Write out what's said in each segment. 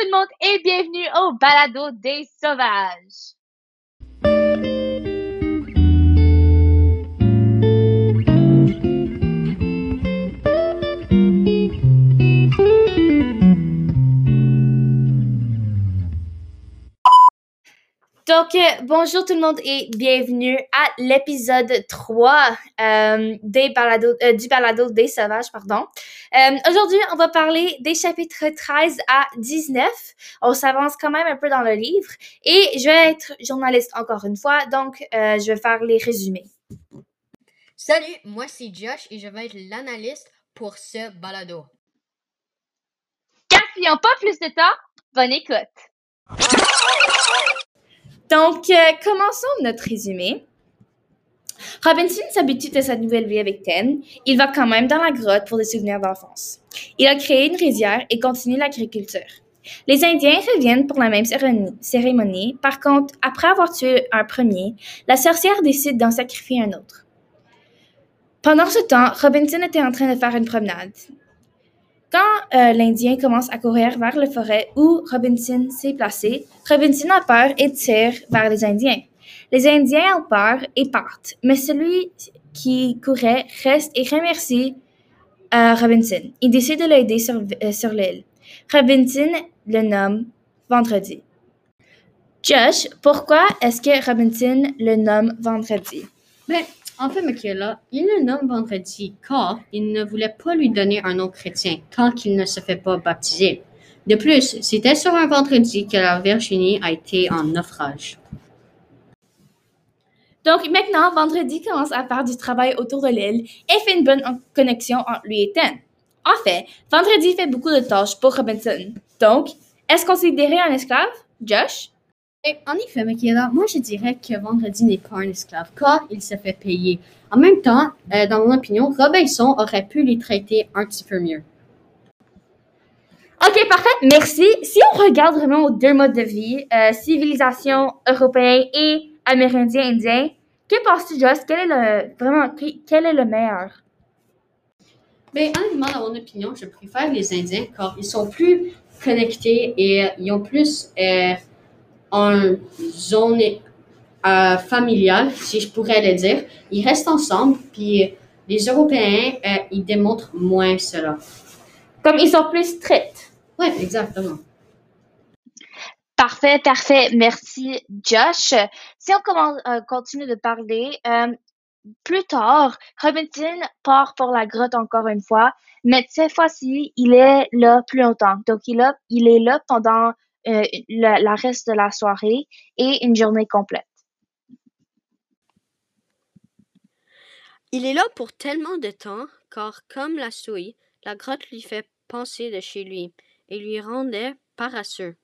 tout le monde et bienvenue au balado des sauvages. Donc, euh, bonjour tout le monde et bienvenue à l'épisode 3 euh, des balado, euh, du balado des sauvages. pardon. Euh, Aujourd'hui, on va parler des chapitres 13 à 19. On s'avance quand même un peu dans le livre et je vais être journaliste encore une fois, donc euh, je vais faire les résumés. Salut, moi c'est Josh et je vais être l'analyste pour ce balado. Gaspillons pas plus de temps, bonne écoute. Donc, euh, commençons notre résumé. Robinson s'habitue à sa nouvelle vie avec Ten. Il va quand même dans la grotte pour des souvenirs d'enfance. Il a créé une rizière et continue l'agriculture. Les Indiens reviennent pour la même cérémonie- cérémonie. Par contre, après avoir tué un premier, la sorcière décide d'en sacrifier un autre. Pendant ce temps, Robinson était en train de faire une promenade. Quand euh, l'Indien commence à courir vers la forêt où Robinson s'est placé, Robinson a peur et tire vers les Indiens. Les Indiens ont peur et partent, mais celui qui courait reste et remercie euh, Robinson. Il décide de l'aider sur, euh, l'île. Robinson le nomme Vendredi. Josh, pourquoi est-ce que Robinson le nomme Vendredi? Ben, en fait, Michaela, il le nomme vendredi car il ne voulait pas lui donner un nom chrétien tant qu'il ne se fait pas baptiser. De plus, c'était sur un vendredi que la Virginie a été en naufrage. Donc maintenant, Vendredi commence à faire du travail autour de l'île et fait une bonne connexion entre lui et Ten. En fait, Vendredi fait beaucoup de tâches pour Robinson. Donc, est-ce considéré un esclave, Josh? Et en effet, Michaela, moi je dirais que vendredi n'est pas un esclave car il se fait payer. En même temps, euh, dans mon opinion, Robinson aurait pu les traiter un petit peu mieux. Ok, parfait, merci. Si on regarde vraiment aux deux modes de vie, euh, civilisation européenne et amérindien-indien, que penses-tu, Josh? Quel est le, vraiment, quel est le meilleur? Mais honnêtement, dans mon opinion, je préfère les Indiens car ils sont plus connectés et ils ont plus euh, une zone euh, familiale, si je pourrais le dire. Ils restent ensemble, puis les Européens, euh, ils démontrent moins cela. Comme ils sont plus stricts. Oui, exactement. Parfait, parfait. Merci, Josh. Si on commence, euh, continue de parler, euh, plus tard, Robinson part pour la grotte encore une fois, mais cette fois-ci, il est là plus longtemps. Donc, il, a- il est là pendant euh, le, la reste de la soirée et une journée complète. Il est là pour tellement de temps, car comme la souris, la grotte lui fait penser de chez lui et lui rendait paresseux.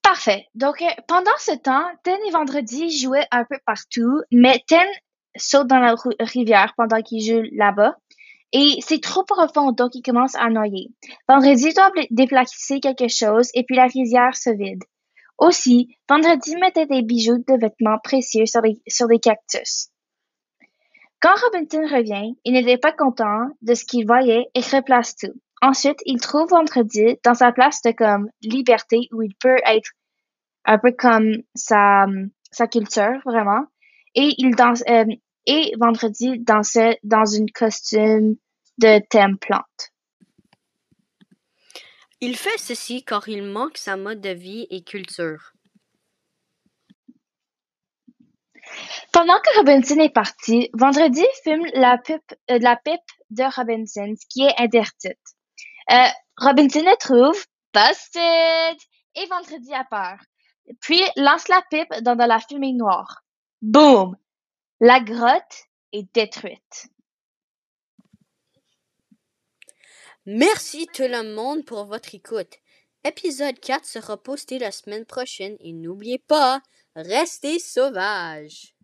Parfait. Donc, euh, pendant ce temps, Ten et Vendredi jouaient un peu partout, mais Ten saute dans la rivière pendant qu'il joue là-bas. Et c'est trop profond, donc il commence à noyer. Vendredi doit pla- déplacer quelque chose et puis la rivière se vide. Aussi, Vendredi mettait des bijoux de vêtements précieux sur, des cactus. Quand Robinson revient, il n'était pas content de ce qu'il voyait et replace tout. Ensuite, il trouve Vendredi dans sa place de comme liberté où il peut être un peu comme sa, sa culture, vraiment. Et il danse, euh, et Vendredi dansait dans une costume de thème plante. Il fait ceci car il manque sa mode de vie et culture. Pendant que Robinson est parti, Vendredi fume la pipe, euh, la pipe de Robinson, ce qui est interdite. Euh, Robinson le trouve busted et Vendredi a peur. Puis lance la pipe dans de la fumée noire. Boum! La grotte est détruite. Merci tout le monde pour votre écoute. Épisode 4 sera posté la semaine prochaine et n'oubliez pas, restez sauvages.